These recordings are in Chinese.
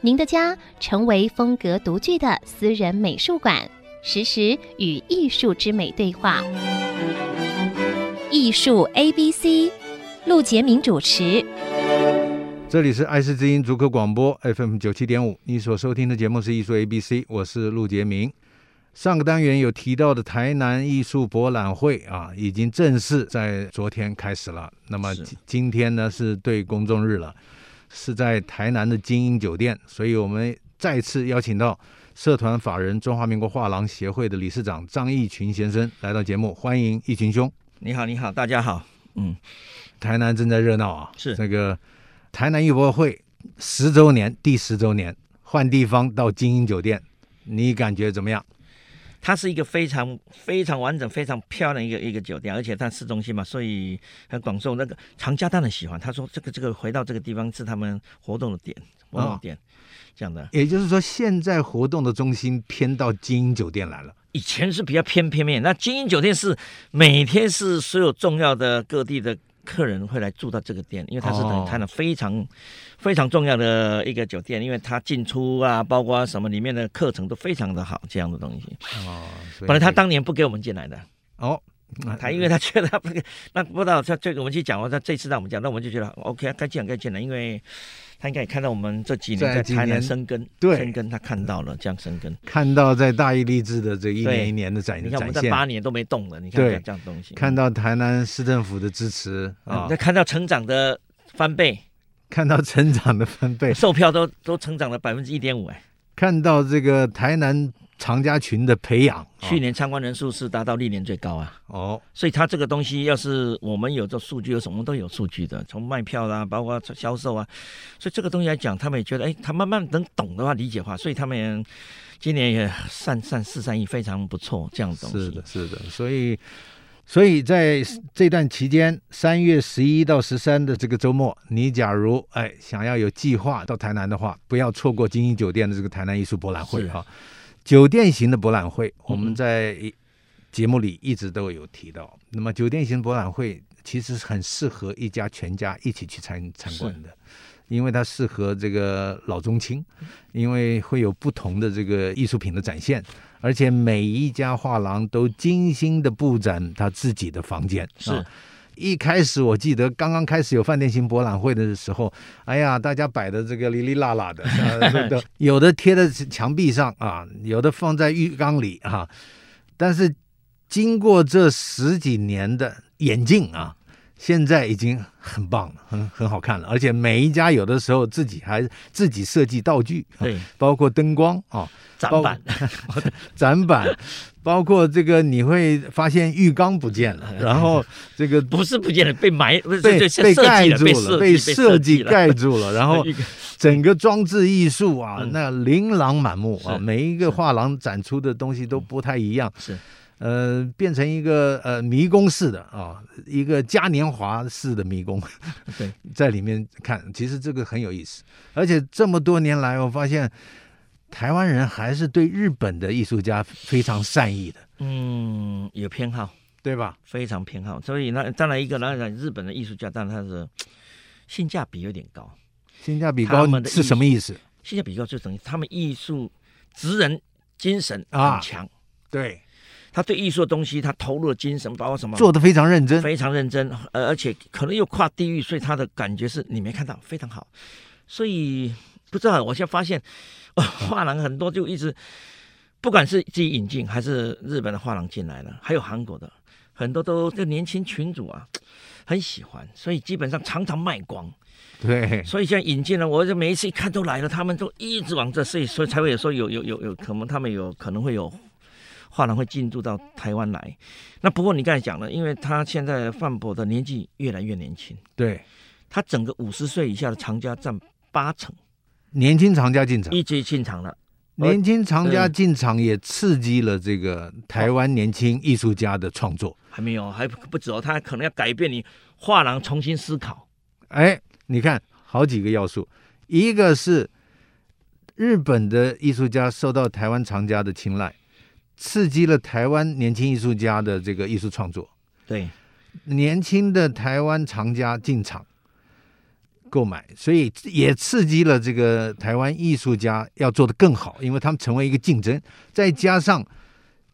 您的家成为风格独具的私人美术馆，实时与艺术之美对话。艺术 A B C，陆杰明主持。这里是爱思之音足科广播 FM 九七点五，你所收听的节目是艺术 A B C，我是陆杰明。上个单元有提到的台南艺术博览会啊，已经正式在昨天开始了。那么今天呢是对公众日了。是在台南的精英酒店，所以我们再次邀请到社团法人中华民国画廊协会的理事长张义群先生来到节目，欢迎义群兄。你好，你好，大家好。嗯，台南正在热闹啊，是这个台南艺博会十周年，第十周年换地方到精英酒店，你感觉怎么样？它是一个非常非常完整、非常漂亮一个一个酒店，而且它市中心嘛，所以很广受那个藏家当然喜欢。他说这个这个回到这个地方是他们活动的点，活动点、哦、这样的。也就是说，现在活动的中心偏到精英酒店来了。以前是比较偏偏面，那精英酒店是每天是所有重要的各地的。客人会来住到这个店，因为它是很看的非常、哦、非常重要的一个酒店，因为它进出啊，包括什么里面的课程都非常的好，这样的东西。哦，本来他当年不给我们进来的。哦，他因为他觉得他不给，那不知道他这个我们去讲，他这次让我们讲，那我们就觉得 OK，该进来该进来，因为。他应该也看到我们这几年在台南生根，对，生根他看到了这样生根，看到在大义励志的这一年一年的展，你看我们在八年都没动了，你看这样东西，看到台南市政府的支持啊，那看到成长的翻倍，看到成长的翻倍，售票都都成长了百分之一点五哎，看到这个台南。藏家群的培养，去年参观人数是达到历年最高啊！哦，所以他这个东西，要是我们有这数据，有什么都有数据的，从卖票啦，包括销售啊，所以这个东西来讲，他们也觉得，哎，他慢慢能懂的话，理解的话，所以他们今年也善善四善意，非常不错，这样东西。是的，是的，所以，所以在这段期间，三月十一到十三的这个周末，你假如哎想要有计划到台南的话，不要错过精英酒店的这个台南艺术博览会哈。酒店型的博览会，我们在节目里一直都有提到。嗯、那么，酒店型博览会其实很适合一家全家一起去参参观的，因为它适合这个老中青，因为会有不同的这个艺术品的展现，而且每一家画廊都精心的布展他自己的房间。是。啊一开始我记得刚刚开始有饭店型博览会的时候，哎呀，大家摆的这个哩哩啦啦的，啊、有的贴在墙壁上啊，有的放在浴缸里啊。但是经过这十几年的演进啊，现在已经很棒了，很很好看了。而且每一家有的时候自己还自己设计道具，对，包括灯光啊。展板，展板，包括这个你会发现浴缸不见了，然后这个不是不见了，被埋被被盖住了，被设计盖住了，然后 整个装置艺术啊，那琳琅满目啊，每一个画廊展出的东西都不太一样，是呃，变成一个呃迷宫式的啊，一个嘉年华式的迷宫，对，在里面看，其实这个很有意思，而且这么多年来，我发现。台湾人还是对日本的艺术家非常善意的，嗯，有偏好，对吧？非常偏好，所以那当然一个，当然日本的艺术家，当然他是性价比有点高，性价比高是什么意思？性价比高就等于他们艺术职人精神很强，啊、对，他对艺术的东西，他投入的精神，包括什么，做的非常认真，非常认真，而且可能又跨地域，所以他的感觉是你没看到，非常好，所以不知道，我现在发现。画廊很多就一直，不管是自己引进还是日本的画廊进来了，还有韩国的很多都这年轻群主啊很喜欢，所以基本上常常卖光。对，所以现在引进了，我就每一次一看都来了，他们都一直往这，所以所以才会有说有有有有可能他们有可能会有画廊会进驻到台湾来。那不过你刚才讲了，因为他现在范博的年纪越来越年轻，对，他整个五十岁以下的藏家占八成。年轻藏家进场，一直进场了。年轻藏家进场也刺激了这个台湾年轻艺术家的创作。还没有，还不止哦，他可能要改变你画廊，重新思考。哎，你看，好几个要素，一个是日本的艺术家受到台湾藏家的青睐，刺激了台湾年轻艺术家的这个艺术创作。对，年轻的台湾藏家进场。购买，所以也刺激了这个台湾艺术家要做得更好，因为他们成为一个竞争。再加上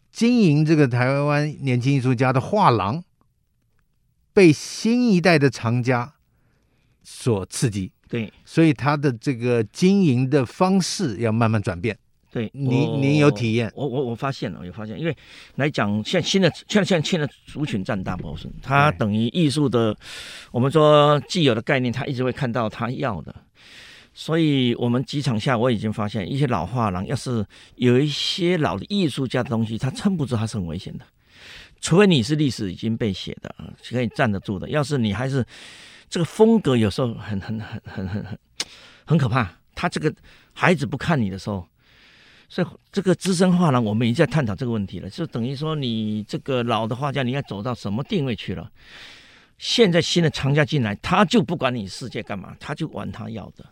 经营这个台湾年轻艺术家的画廊，被新一代的藏家所刺激，对，所以他的这个经营的方式要慢慢转变。对，你你有体验？我我我发现了，我有发现，因为来讲，现新的现现现在族群占大部分，它等于艺术的，我们说既有的概念，他一直会看到他要的，所以我们几场下，我已经发现一些老画廊，要是有一些老的艺术家的东西，他撑不住，他是很危险的。除非你是历史已经被写的，可以站得住的。要是你还是这个风格，有时候很很很很很很很可怕。他这个孩子不看你的时候。所以这个资深画廊，我们已经在探讨这个问题了，就等于说你这个老的画家，你应该走到什么定位去了？现在新的藏家进来，他就不管你世界干嘛，他就玩他要的。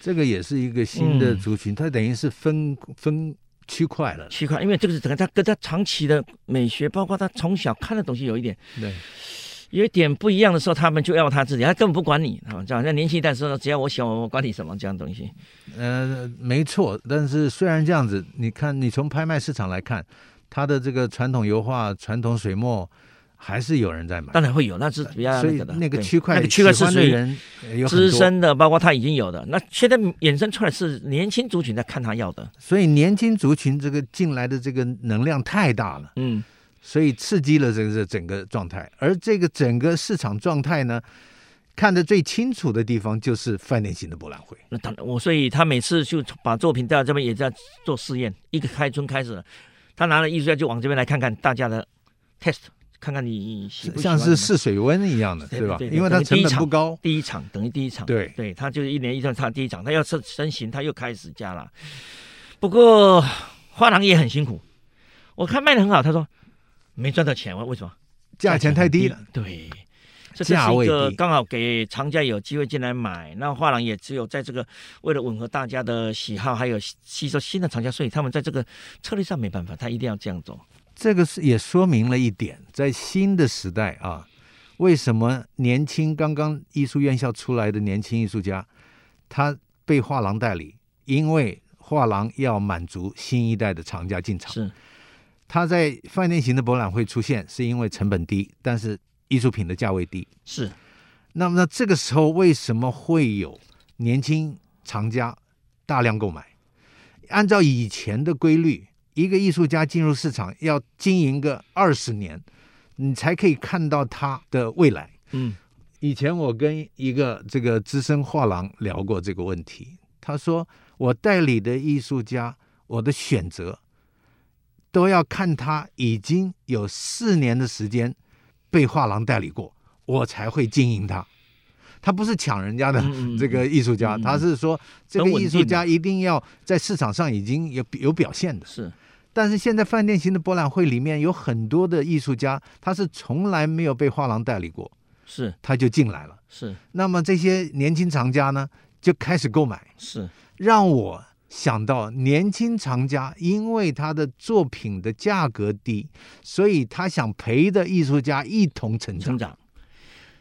这个也是一个新的族群，它、嗯、等于是分分区块了。区块，因为这个是整个他跟他长期的美学，包括他从小看的东西有一点。对。有一点不一样的时候，他们就要他自己，他根本不管你，啊，这样像年轻一代说，只要我喜欢，我管你什么这样东西。呃，没错，但是虽然这样子，你看，你从拍卖市场来看，他的这个传统油画、传统水墨，还是有人在买。当然会有，那是比较那个的。那个区块，那个区块是属于人资深的，包括他已经有的。那现在衍生出来是年轻族群在看他要的，所以年轻族群这个进来的这个能量太大了。嗯。所以刺激了这个整个状态，而这个整个市场状态呢，看得最清楚的地方就是饭店型的博览会。那当然，我所以他每次就把作品带到这边，也在做试验。一个开春开始了，他拿了艺术家就往这边来看看大家的 test，看看你像是试水温一样的，对吧？对对对，因为它成本不高，第一场等于第一场，对对，他就是一年一场，他第一场他要升升型，他又开始加了。不过画廊也很辛苦，我看卖的很好，他说。没赚到钱，为什么？价钱太低了。对，这是一个刚好给藏家有机会进来买，那画廊也只有在这个为了吻合大家的喜好，还有吸收新的藏家，所以他们在这个策略上没办法，他一定要这样做。这个是也说明了一点，在新的时代啊，为什么年轻刚刚艺术院校出来的年轻艺术家，他被画廊代理，因为画廊要满足新一代的藏家进场。是。他在饭店型的博览会出现，是因为成本低，但是艺术品的价位低。是，那么那这个时候为什么会有年轻藏家大量购买？按照以前的规律，一个艺术家进入市场要经营个二十年，你才可以看到他的未来。嗯，以前我跟一个这个资深画廊聊过这个问题，他说我代理的艺术家，我的选择。都要看他已经有四年的时间被画廊代理过，我才会经营他。他不是抢人家的 这个艺术家，他是说这个艺术家一定要在市场上已经有有表现的。是，但是现在饭店型的博览会里面有很多的艺术家，他是从来没有被画廊代理过，是，他就进来了。是，那么这些年轻藏家呢，就开始购买。是，让我。想到年轻藏家，因为他的作品的价格低，所以他想陪着艺术家一同成长。成长，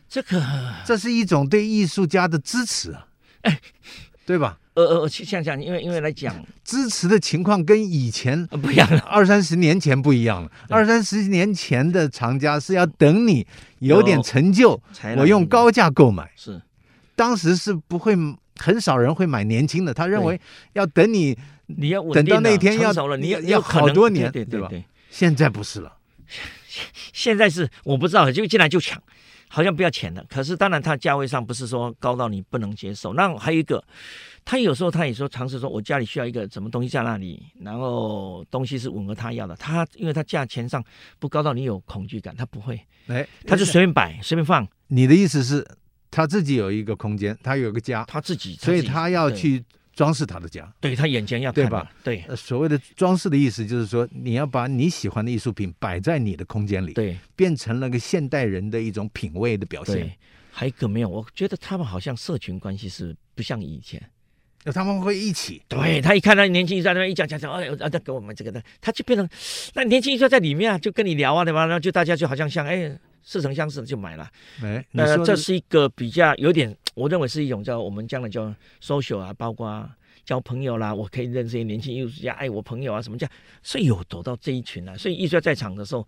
这个这是一种对艺术家的支持啊，哎，对吧？呃呃，去想想，因为因为来讲，支持的情况跟以前不一样了，二三十年前不一样了。二三十年前的藏家是要等你有点成就，我用高价购买。是，当时是不会。很少人会买年轻的，他认为要等你，你要等到那天要了，你要要好多年，对对对，对吧？现在不是了，现在是我不知道，就进来就抢，好像不要钱的。可是当然，它价位上不是说高到你不能接受。那还有一个，他有时候他也说尝试说，我家里需要一个什么东西在那里，然后东西是吻合他要的。他因为他价钱上不高到你有恐惧感，他不会，哎，他就随便摆随便放。你的意思是？他自己有一个空间，他有个家，他自己，所以他要去装饰他的家。对他眼前要对吧？对，呃，所谓的装饰的意思就是说，你要把你喜欢的艺术品摆在你的空间里，对，变成了个现代人的一种品味的表现。对，还有一个没有，我觉得他们好像社群关系是不像以前。他们会一起，对，他一看到年轻艺术家那边一讲讲讲，哎，啊，再给我们这个的，他就变成那年轻艺术家在里面啊，就跟你聊啊，对吧？然后就大家就好像像哎似曾相识的就买了。哎，那这是一个比较有点，我认为是一种叫我们将来叫 social 啊，包括交朋友啦，我可以认识一些年轻艺术家，哎，我朋友啊什么叫，所以有走到这一群啊。所以艺术家在场的时候，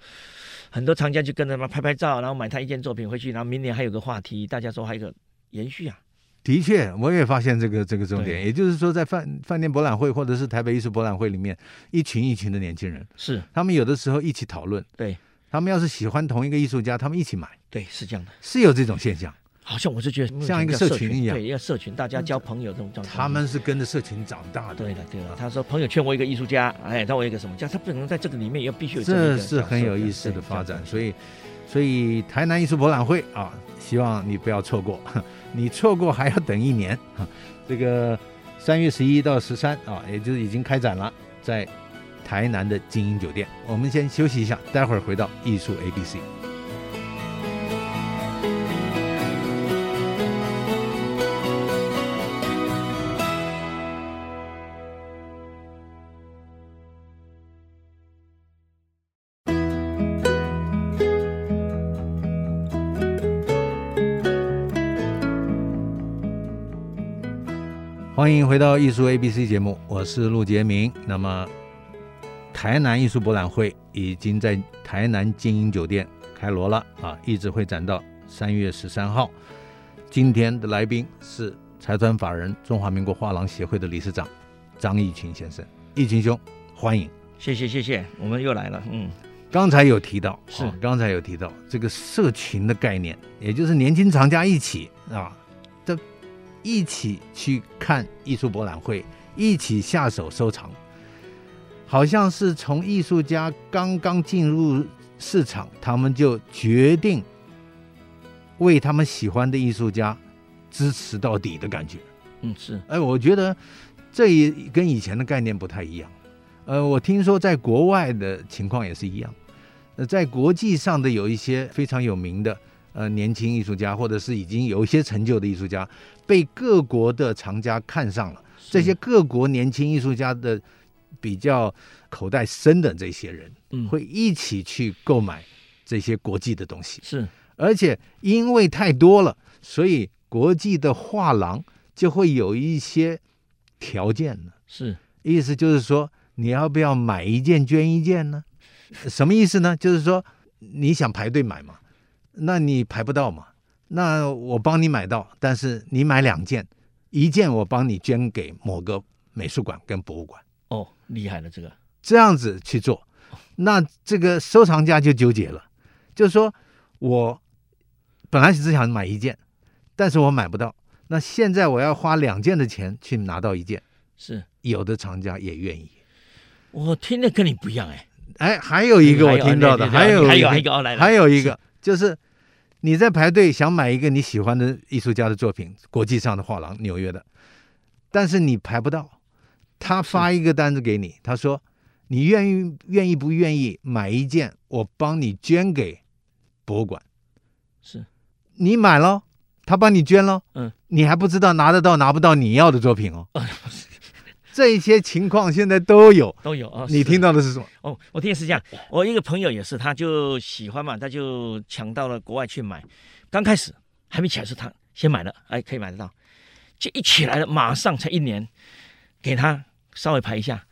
很多藏家就跟着他拍拍照，然后买他一件作品回去，然后明年还有个话题，大家说还有个延续啊。的确，我也发现这个这个重点，也就是说，在饭饭店博览会或者是台北艺术博览会里面，一群一群的年轻人，是他们有的时候一起讨论，对，他们要是喜欢同一个艺术家，他们一起买，对，是这样的，是有这种现象，好像我是觉得像一个社群一样，对，一个社群，大家交朋友这种状态，他们是跟着社群长大的，对的，对的。他说朋友圈我一个艺术家，哎，让我一个什么家，他不能在这个里面要必须有这是很有意思的发展，所以，所以台南艺术博览会啊。希望你不要错过，你错过还要等一年。这个三月十一到十三啊，也就是已经开展了，在台南的精英酒店。我们先休息一下，待会儿回到艺术 ABC。欢迎回到艺术 ABC 节目，我是陆杰明。那么，台南艺术博览会已经在台南金鹰酒店开锣了啊，一直会展到三月十三号。今天的来宾是财团法人中华民国画廊协会的理事长张义群先生，义群兄，欢迎。谢谢谢谢，我们又来了。嗯，刚才有提到，是、哦、刚才有提到这个社群的概念，也就是年轻藏家一起啊。这一起去看艺术博览会，一起下手收藏，好像是从艺术家刚刚进入市场，他们就决定为他们喜欢的艺术家支持到底的感觉。嗯，是。哎，我觉得这也跟以前的概念不太一样。呃，我听说在国外的情况也是一样。呃，在国际上的有一些非常有名的。呃，年轻艺术家或者是已经有一些成就的艺术家，被各国的藏家看上了。这些各国年轻艺术家的比较口袋深的这些人，嗯，会一起去购买这些国际的东西。是，而且因为太多了，所以国际的画廊就会有一些条件呢。是，意思就是说，你要不要买一件捐一件呢？什么意思呢？就是说你想排队买嘛。那你排不到嘛？那我帮你买到，但是你买两件，一件我帮你捐给某个美术馆跟博物馆。哦，厉害了，这个。这样子去做，那这个收藏家就纠结了，就是说我本来只想买一件，但是我买不到，那现在我要花两件的钱去拿到一件，是。有的藏家也愿意。我听的跟你不一样哎，哎，还有一个我听到的，还有还有一个还有一个。就是你在排队想买一个你喜欢的艺术家的作品，国际上的画廊，纽约的，但是你排不到，他发一个单子给你，他说你愿意愿意不愿意买一件，我帮你捐给博物馆，是你买了，他帮你捐了，嗯，你还不知道拿得到拿不到你要的作品哦。这些情况现在都有，都有啊。你听到的是什么？哦，我听的是这样。我一个朋友也是，他就喜欢嘛，他就抢到了国外去买。刚开始还没起来是他先买了，哎，可以买得到。就一起来了，马上才一年，给他稍微排一下。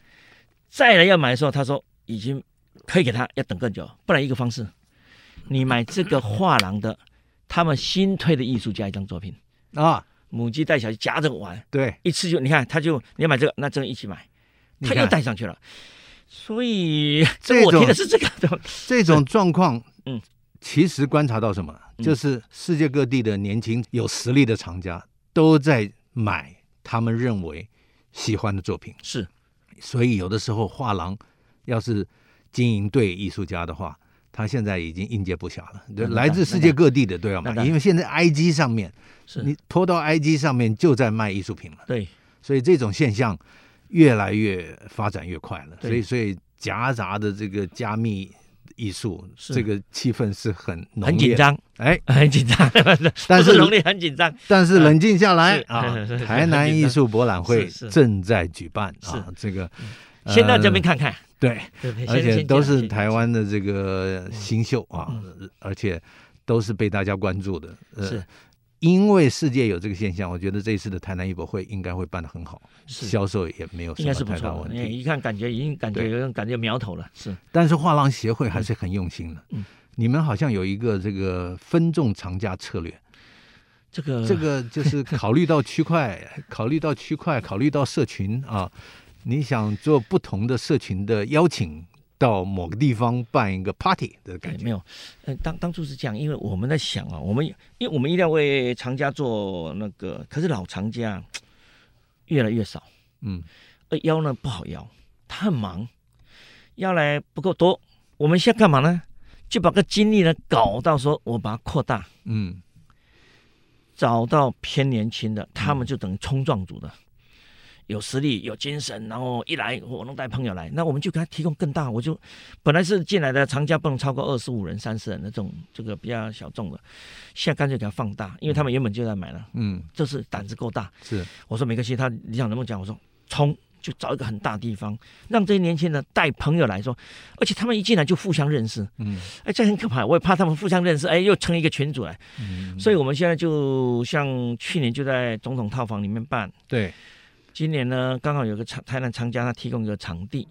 再来要买的时候，他说已经可以给他，要等更久。不然一个方式，你买这个画廊的他们新推的艺术家一张作品。啊。母鸡带小鸡夹着玩，对，一次就你看，他就你要买这个，那这个一起买，他又带上去了，所以这我听的是这个。这种状况，嗯，其实观察到什么，就是世界各地的年轻有实力的藏家都在买他们认为喜欢的作品，是，所以有的时候画廊要是经营对艺术家的话。他现在已经应接不暇了，对，来自世界各地的都要买，因为现在 IG 上面，是你拖到 IG 上面就在卖艺术品了。对，所以这种现象越来越发展越快了。所以，所以夹杂的这个加密艺术，这个气氛是很浓很紧张，哎，很紧张，但是浓烈很紧张。但是冷静下来啊 台南艺术博览会正在举办啊，这个先到这边呃看。看，对。而且都是台湾的这个新秀啊，而且都是被大家关注的。呃是，因为世界有这个现象，我觉得这一次的台南艺博会应该会办得很好，销售也没有什应该是不么太大问，题。一看感觉已经感觉有点感觉苗头了，是但是画廊协会还是很用心的。嗯你们好像有一个这个分众藏家策略，这个这个就是考虑到区块，考虑到区块，考虑到社群啊，你想做不同的社群的邀请。到某个地方办一个 party 的感觉，没有，呃，当当初是这样，因为我们在想啊，我们因为我们一定要为藏家做那个，可是老藏家越来越少，嗯，呃，邀呢不好邀，他很忙，邀来不够多，我们现在干嘛呢？就把个精力呢搞到说，我把它扩大，嗯，找到偏年轻的，他们就等于冲撞组的。有实力、有精神，然后一来我能带朋友来，那我们就给他提供更大。我就本来是进来的藏家不能超过二十五人、三十人的这种，这个比较小众的，现在干脆给他放大，因为他们原本就在买了，嗯，这是胆子够大。是，我说没关系，他你想能不能讲？我说冲，就找一个很大的地方，让这些年轻人带朋友来说，而且他们一进来就互相认识，嗯，哎，这很可怕，我也怕他们互相认识，哎，又成一个群组来，嗯，所以我们现在就像去年就在总统套房里面办，对。今年呢，刚好有个厂台南厂家，他提供一个场地，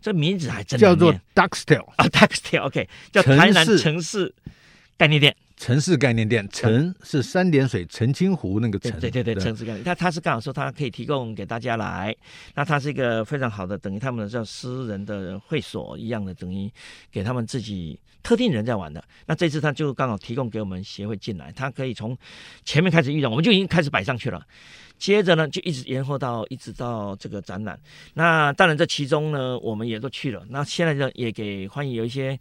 这名字还真叫做 Duxtel 啊，Duxtel，OK，叫台南城市概念店。城市概念店，城是三点水澄清湖那个城，对对对，城市概念。他他是刚好说他可以提供给大家来，那他是一个非常好的，等于他们的叫私人的会所一样的，等于给他们自己特定人在玩的。那这次他就刚好提供给我们协会进来，他可以从前面开始预览，我们就已经开始摆上去了。接着呢，就一直延后到一直到这个展览。那当然这其中呢，我们也都去了。那现在呢，也给欢迎有一些。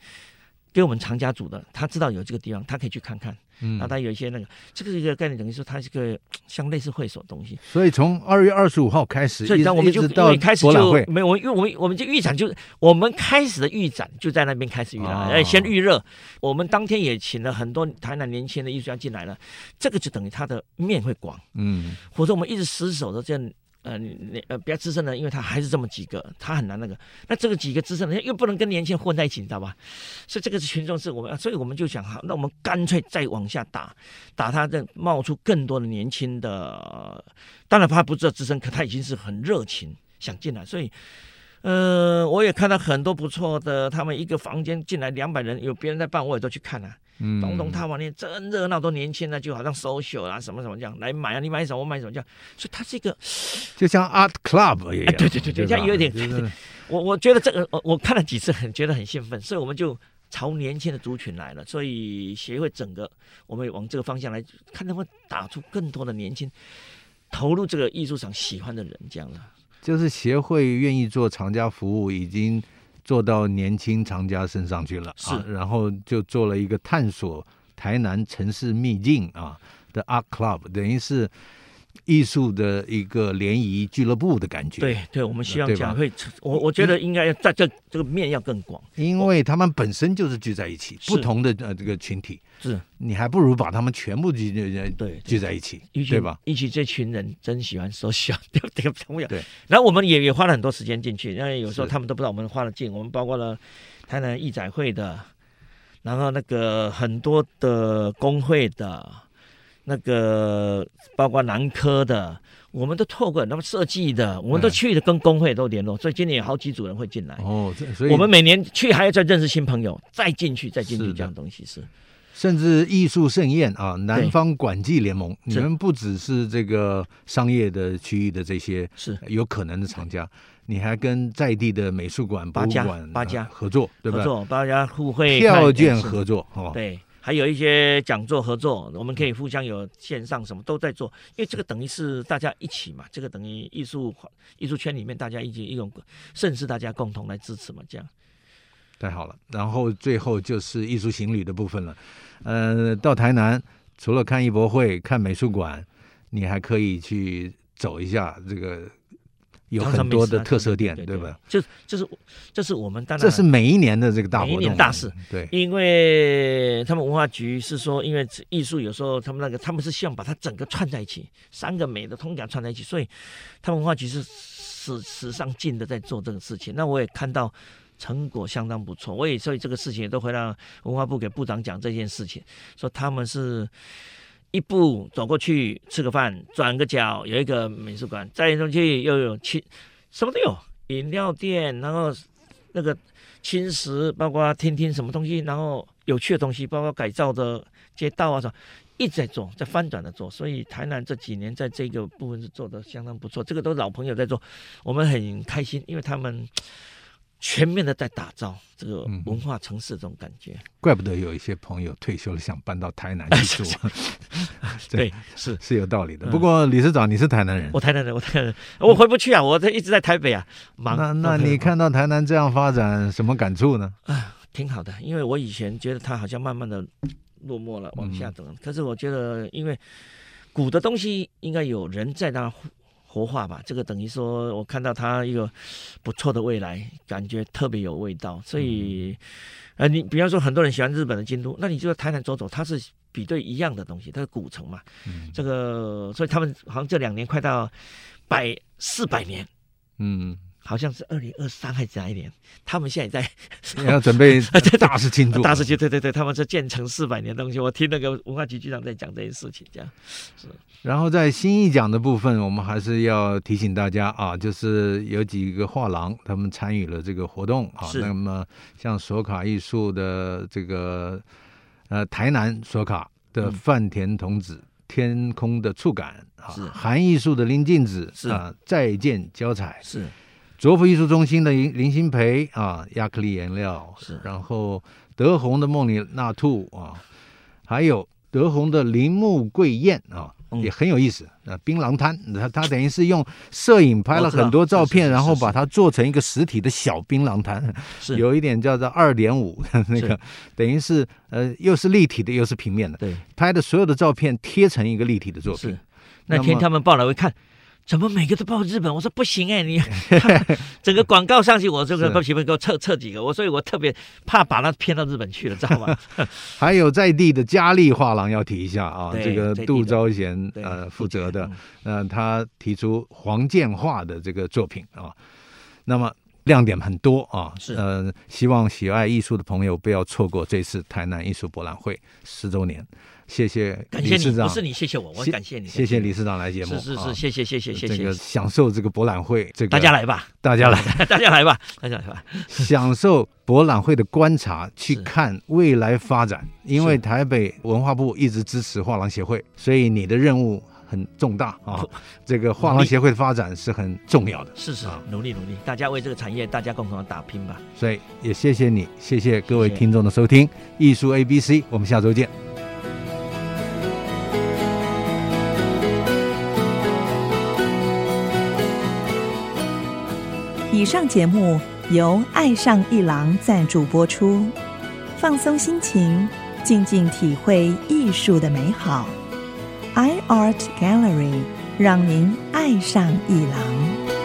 给我们藏家组的，他知道有这个地方，他可以去看看。嗯，那他有一些那个，这个是一个概念，等于说它是个像类似会所东西。所以从二月二十五号开始，所以我们就到开始就没有，因为我们我们就预展就我们开始的预展就在那边开始预览，哎、哦，先预热。我们当天也请了很多台南年轻的艺术家进来了，这个就等于他的面会广。嗯，否则我们一直死守着这样。呃，你呃比较资深的，因为他还是这么几个，他很难那个。那这个几个资深的又不能跟年轻人混在一起，你知道吧？所以这个是群众是我们，所以我们就想，好，那我们干脆再往下打，打他这冒出更多的年轻的。当然他不知道资深，可他已经是很热情想进来。所以，呃，我也看到很多不错的，他们一个房间进来两百人，有别人在办，我也都去看啊。嗯，东东他往那真热闹，都年轻的，就好像 social 啊什么什么这样来买啊，你买什么我买什么这样，所以它是一个就像 art club 一样，哎、对对对对，这样有一点。就是、我我觉得这个我我看了几次，很觉得很兴奋，所以我们就朝年轻的族群来了。所以协会整个我们往这个方向来看，能不能打出更多的年轻投入这个艺术场喜欢的人，这样的。就是协会愿意做厂家服务，已经。做到年轻藏家身上去了，是、啊，然后就做了一个探索台南城市秘境啊的 Art Club，等于是艺术的一个联谊俱乐部的感觉。对对，我们希望这样会，我我觉得应该要在这这个面要更广，因为他们本身就是聚在一起，不同的呃这个群体，是你还不如把他们全部聚聚对聚在一起，对，吧？一起这群人真喜欢说笑，对不对？对。然后我们也也花了很多时间进去，因为有时候他们都不知道我们花了劲。我们包括了台南艺展会的，然后那个很多的工会的，那个包括南科的。我们都透过那么设计的，我们都去的跟工会都联络，所以今年有好几组人会进来。哦，所以我们每年去还要再认识新朋友，再进去，再进去这样东西是。甚至艺术盛宴啊，南方管际联盟，你们不只是这个商业的区域的这些是有可能的厂家，你还跟在地的美术馆、博物馆八家合作，对吧？合作，八家互惠票券合作哦，对。还有一些讲座合作，我们可以互相有线上什么都在做，因为这个等于是大家一起嘛，这个等于艺术艺术圈里面大家一起一种，甚至大家共同来支持嘛，这样太好了。然后最后就是艺术行旅的部分了，呃，到台南除了看艺博会、看美术馆，你还可以去走一下这个。有很多的特色店，对，对，对，对吧？就就是这是我们当然这是每一年的这个大活动，每一年大事。对，因为他们文化局是说，因为艺术有时候他们那个他们是希望把它整个串在一起，三个美的通讲串在一起，所以他们文化局是史史上劲的在做这个事情。那我也看到成果相当不错，我也所以这个事情也都会让文化部给部长讲这件事情，说他们是。一步走过去吃个饭，转个角有一个美术馆，再进去又有轻，什么都有，饮料店，然后那个轻食，包括听听什么东西，然后有趣的东西，包括改造的街道啊什么，一直在做，在翻转的做。所以台南这几年在这个部分是做的相当不错，这个都是老朋友在做，我们很开心，因为他们。全面的在打造这个文化城市，这种感觉、嗯，怪不得有一些朋友退休了想搬到台南去 住。对，是是有道理的。不过理事长，你是台南人，我台南人，我台南人，我回不去啊，我这一直在台北啊，忙。那那你看到台南这样发展，什么感触呢？啊，挺好的，因为我以前觉得它好像慢慢的落寞了，往下走。嗯、可是我觉得，因为古的东西应该有人在那。活化吧，这个等于说，我看到它一个不错的未来，感觉特别有味道。所以，呃，你比方说很多人喜欢日本的京都，那你就在台南走走，它是比对一样的东西，它是古城嘛。嗯、这个，所以他们好像这两年快到百四百年，嗯。好像是二零二三还是哪一年？他们现在在 要准备 大事庆祝，大事庆对对对，他们是建成四百年的东西。我听那个文化局局长在讲这些事情，这样是。然后在新艺奖的部分，我们还是要提醒大家啊，就是有几个画廊他们参与了这个活动啊。那么像索卡艺术的这个呃台南索卡的饭田童子、嗯、天空的触感啊，韩艺术的林静子是啊，再见交彩是。卓福艺术中心的林林新培啊，亚克力颜料是，然后德宏的梦里纳兔啊，还有德宏的铃木桂燕啊，嗯、也很有意思。那槟榔摊，他他等于是用摄影拍了很多照片，然后把它做成一个实体的小槟榔摊，是。有一点叫做二点五那个，等于是呃又是立体的又是平面的，对，拍的所有的照片贴成一个立体的作品。那天他们报来我一看。怎么每个都报日本？我说不行哎，你 整个广告上去，我这个不行，不给我撤撤几个。我所以，我特别怕把它骗到日本去了，知道吗？还有在地的嘉丽画廊要提一下啊，这个杜昭贤呃负责的，呃，他提出黄建画的这个作品啊，那么亮点很多啊，是呃，希望喜爱艺术的朋友不要错过这次台南艺术博览会十周年。谢谢理事长，不是你谢谢我，我感谢你。谢谢理事长来节目，是是是，谢谢谢谢谢谢。这个享受这个博览会，这个大家来吧，大家来，大家来吧，大家来吧。享受博览会的观察，去看未来发展。因为台北文化部一直支持画廊协会，所以你的任务很重大啊。这个画廊协会的发展是很重要的。是是，努力努力，大家为这个产业，大家共同打拼吧。所以也谢谢你，谢谢各位听众的收听，艺术 A B C，我们下周见。以上节目由爱上一郎赞助播出，放松心情，静静体会艺术的美好。iArt Gallery 让您爱上一郎。